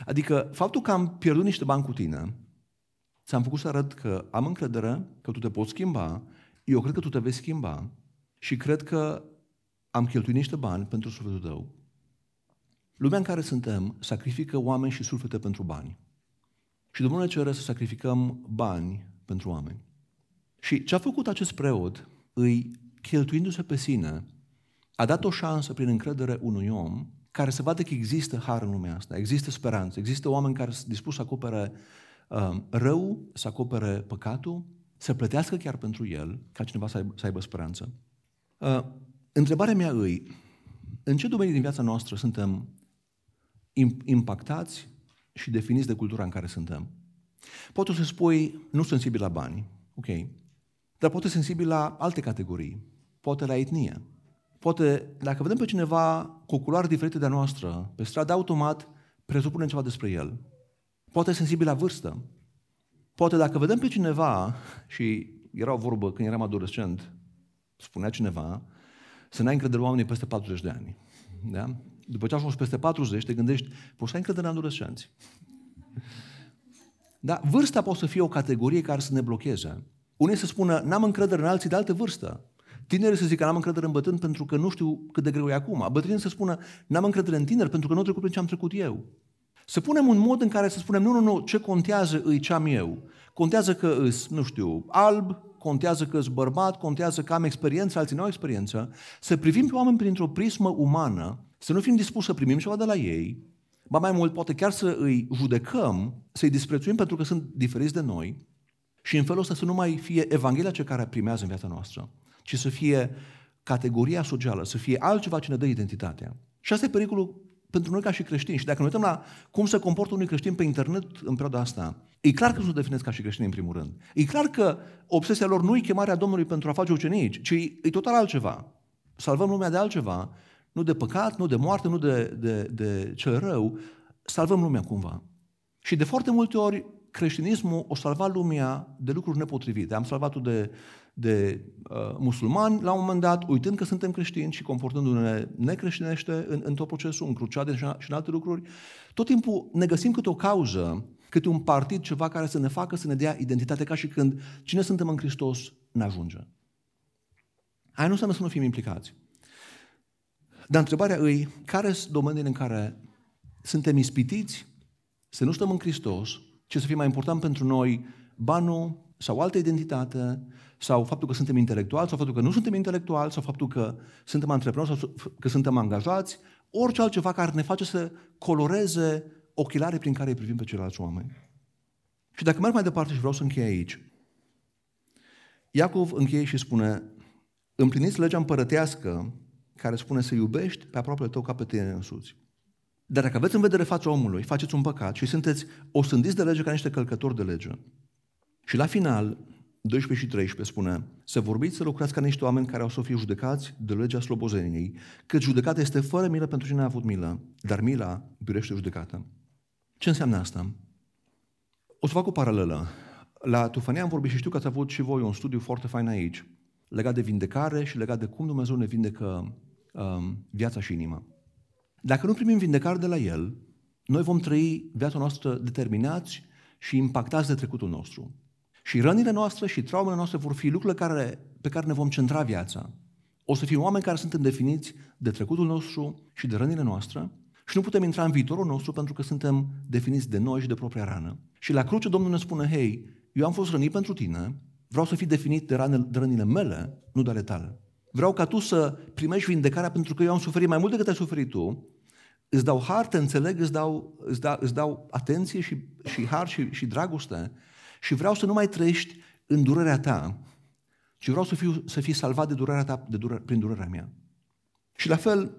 Adică faptul că am pierdut niște bani cu tine, ți-am făcut să arăt că am încredere, că tu te poți schimba, eu cred că tu te vei schimba și cred că am cheltuit niște bani pentru sufletul tău. Lumea în care suntem sacrifică oameni și suflete pentru bani. Și Domnul ne cere să sacrificăm bani pentru oameni. Și ce a făcut acest preot, îi cheltuindu-se pe sine, a dat o șansă prin încredere unui om care să vadă că există har în lumea asta, există speranță, există oameni care sunt dispuși să acopere uh, rău, să acopere păcatul, să plătească chiar pentru el, ca cineva să aibă, să aibă speranță. Uh, întrebarea mea îi, în ce domenii din viața noastră suntem impactați și definiți de cultura în care suntem? Poate să spui, nu sunt sensibil la bani, ok, dar poate sensibil la alte categorii, poate la etnie, Poate, dacă vedem pe cineva cu o culoare diferită de a noastră, pe stradă, automat presupunem ceva despre el. Poate sensibil la vârstă. Poate dacă vedem pe cineva, și era o vorbă când eram adolescent, spunea cineva, să n-ai încredere oamenii peste 40 de ani. Da? După ce ajungi peste 40, te gândești, poți să ai încredere în adolescenți. Da? Vârsta poate să fie o categorie care să ne blocheze. Unii să spună, n-am încredere în alții de altă vârstă. Tinerii să zică, n-am încredere în bătrân pentru că nu știu cât de greu e acum. Bătrânii să spună, n-am încredere în tineri pentru că nu au trecut prin ce am trecut eu. Să punem un mod în care să spunem, nu, nu, nu, ce contează îi ce am eu. Contează că îs, nu știu, alb, contează că îs bărbat, contează că am experiență, alții nu au experiență. Să privim pe oameni printr-o prismă umană, să nu fim dispuși să primim ceva de la ei, ba mai mult, poate chiar să îi judecăm, să-i disprețuim pentru că sunt diferiți de noi și în felul ăsta să nu mai fie Evanghelia ce care primează în viața noastră, ci să fie categoria socială, să fie altceva ce ne dă identitatea. Și asta e pericolul pentru noi ca și creștini. Și dacă ne uităm la cum se comportă unui creștin pe internet în perioada asta, e clar că nu se definesc ca și creștini în primul rând. E clar că obsesia lor nu e chemarea Domnului pentru a face ucenici, ci e total altceva. Salvăm lumea de altceva, nu de păcat, nu de moarte, nu de, de, de cel rău, salvăm lumea cumva. Și de foarte multe ori creștinismul o salva lumea de lucruri nepotrivite. Am salvat-o de de uh, musulmani, la un moment dat, uitând că suntem creștini și comportându-ne necreștinește în, în tot procesul, în cruciade și, și în alte lucruri, tot timpul ne găsim câte o cauză, câte un partid, ceva care să ne facă să ne dea identitate, ca și când cine suntem în Hristos ne ajunge. Aia nu înseamnă să nu fim implicați. Dar întrebarea îi, care sunt domeniile în care suntem ispitiți să nu stăm în Hristos, ce să fie mai important pentru noi banul sau altă identitate, sau faptul că suntem intelectuali, sau faptul că nu suntem intelectuali, sau faptul că suntem antreprenori, sau că suntem angajați, orice altceva care ne face să coloreze ochilare prin care îi privim pe ceilalți oameni. Și dacă merg mai departe și vreau să închei aici, Iacov încheie și spune, împliniți legea împărătească care spune să iubești pe aproape tău ca pe tine însuți. Dar dacă aveți în vedere fața omului, faceți un păcat și sunteți osândiți de lege ca niște călcători de lege. Și la final, 12 și 13 spune să vorbiți, să lucrați ca niște oameni care au să fie judecați de legea slobozeniei, că judecata este fără milă pentru cine a avut milă, dar mila birește judecată. Ce înseamnă asta? O să fac o paralelă. La Tufania am vorbit și știu că ați avut și voi un studiu foarte fain aici, legat de vindecare și legat de cum Dumnezeu ne vindecă um, viața și inima. Dacă nu primim vindecare de la El, noi vom trăi viața noastră determinați și impactați de trecutul nostru. Și rănile noastre și traumele noastre vor fi lucrurile care, pe care ne vom centra viața. O să fim oameni care suntem definiți de trecutul nostru și de rănile noastre și nu putem intra în viitorul nostru pentru că suntem definiți de noi și de propria rană. Și la cruce Domnul ne spune, hei, eu am fost rănit pentru tine, vreau să fii definit de, ranele, de rănile mele, nu de ale tale. Vreau ca tu să primești vindecarea pentru că eu am suferit mai mult decât ai suferit tu, îți dau har, te înțeleg, îți dau, îți dau, îți dau atenție și, și har și, și dragoste și vreau să nu mai trăiești în durerea ta, ci vreau să, fiu, să fii salvat de durerea ta de durere, prin durerea mea. Și la fel,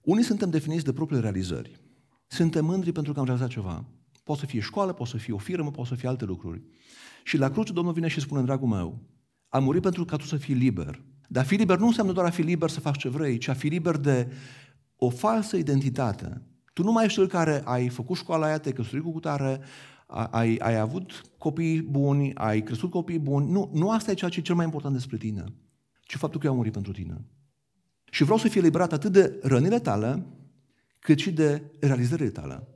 unii suntem definiți de propriile realizări. Suntem mândri pentru că am realizat ceva. Poate să fie școală, poate să fie o firmă, poate să fie alte lucruri. Și la cruce Domnul vine și spune, dragul meu, am murit pentru ca tu să fii liber. Dar fi liber nu înseamnă doar a fi liber să faci ce vrei, ci a fi liber de o falsă identitate. Tu nu mai ești cel care ai făcut școala aia, te-ai căsătorit cu cutare, ai, ai avut copii buni, ai crescut copii buni. Nu, nu asta e ceea ce e cel mai important despre tine, ci faptul că eu am murit pentru tine. Și vreau să fie liberat atât de rănile tale, cât și de realizările tale.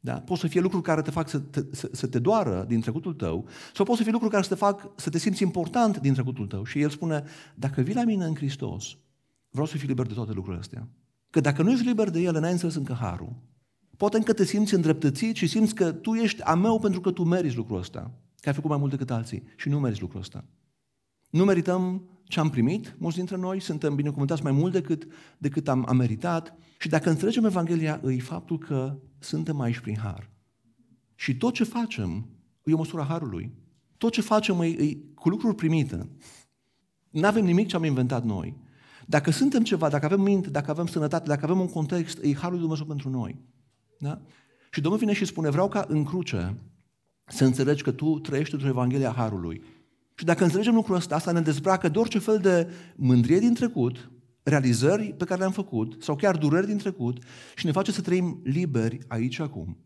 Da? Pot să fie lucruri care te fac să te, să, să te doară din trecutul tău, sau pot să fie lucruri care să te fac să te simți important din trecutul tău. Și el spune, dacă vii la mine în Hristos, vreau să fii liber de toate lucrurile astea. Că dacă nu ești liber de ele, n-ai înțeles încă harul. Poate încă te simți îndreptățit și simți că tu ești a meu pentru că tu meriți lucrul ăsta, că ai făcut mai mult decât alții și nu meriți lucrul ăsta. Nu merităm ce am primit, mulți dintre noi suntem binecuvântați mai mult decât, decât am, am meritat și dacă înțelegem Evanghelia, e faptul că suntem aici prin har. Și tot ce facem e o măsură harului. Tot ce facem e, e cu lucruri primite. Nu avem nimic ce am inventat noi. Dacă suntem ceva, dacă avem minte, dacă avem sănătate, dacă avem un context, e harul lui Dumnezeu pentru noi. Da? Și Domnul vine și spune, vreau ca în cruce să înțelegi că tu trăiești într-o Evanghelia Harului. Și dacă înțelegem lucrul ăsta, asta ne dezbracă de orice fel de mândrie din trecut, realizări pe care le-am făcut, sau chiar dureri din trecut, și ne face să trăim liberi aici acum.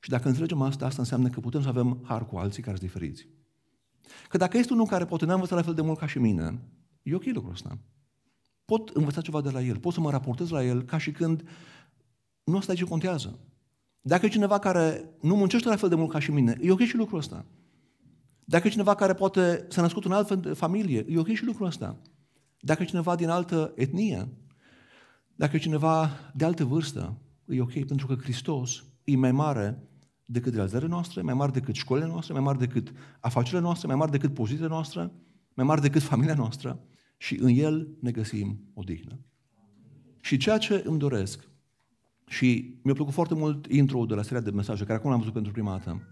Și dacă înțelegem asta, asta înseamnă că putem să avem har cu alții care sunt diferiți. Că dacă este unul care poate n-a învățat la fel de mult ca și mine, e ok lucrul ăsta. Pot învăța ceva de la el, pot să mă raportez la el ca și când nu asta ce contează. Dacă e cineva care nu muncește la fel de mult ca și mine, e ok și lucrul ăsta. Dacă e cineva care poate să născut în altă familie, e ok și lucrul ăsta. Dacă e cineva din altă etnie, dacă e cineva de altă vârstă, e ok, pentru că Hristos e mai mare decât realizările noastre, mai mare decât școlile noastre, mai mare decât afacerile noastre, mai mare decât poziția noastră, mai mare decât familia noastră și în El ne găsim odihnă. Și ceea ce îmi doresc, și mi-a plăcut foarte mult intro de la seria de mesaje, care acum am văzut pentru prima dată,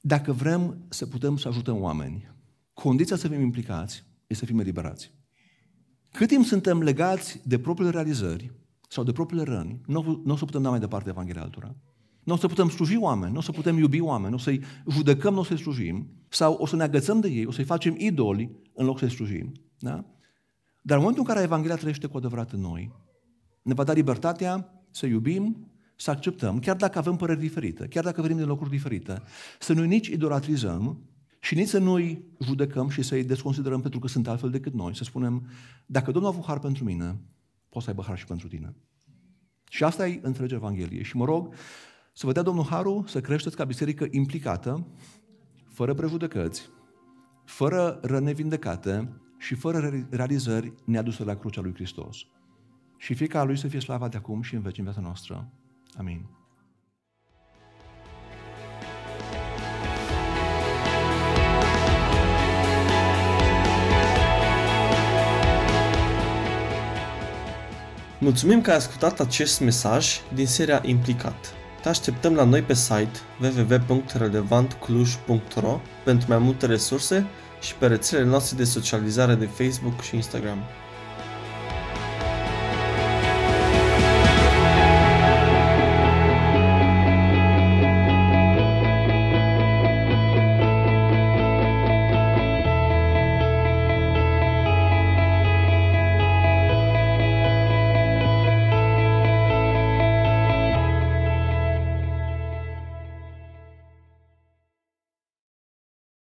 dacă vrem să putem să ajutăm oameni, condiția să fim implicați este să fim eliberați. Cât timp suntem legați de propriile realizări sau de propriile răni, nu, nu o să putem da mai departe Evanghelia altora. Nu o să putem sluji oameni, nu o să putem iubi oameni, nu o să-i judecăm, nu o să-i slujim, sau o să ne agățăm de ei, o să-i facem idoli în loc să-i slujim. Da? Dar în momentul în care Evanghelia trăiește cu adevărat în noi, ne va da libertatea să iubim, să acceptăm, chiar dacă avem păreri diferite, chiar dacă venim din locuri diferite, să nu nici idolatrizăm și nici să nu-i judecăm și să-i desconsiderăm pentru că sunt altfel decât noi, să spunem, dacă Domnul a avut har pentru mine, poți să aibă har și pentru tine. Și asta e înțelege Evanghelie. Și mă rog să vă dea Domnul Harul să creșteți ca biserică implicată, fără prejudecăți, fără răni vindecate și fără realizări neaduse la crucea lui Hristos. Și fie ca Lui să fie slava de acum și în veci în viața noastră. Amin. Mulțumim că ai ascultat acest mesaj din seria Implicat. Te așteptăm la noi pe site www.relevantcluj.ro pentru mai multe resurse și pe rețelele noastre de socializare de Facebook și Instagram.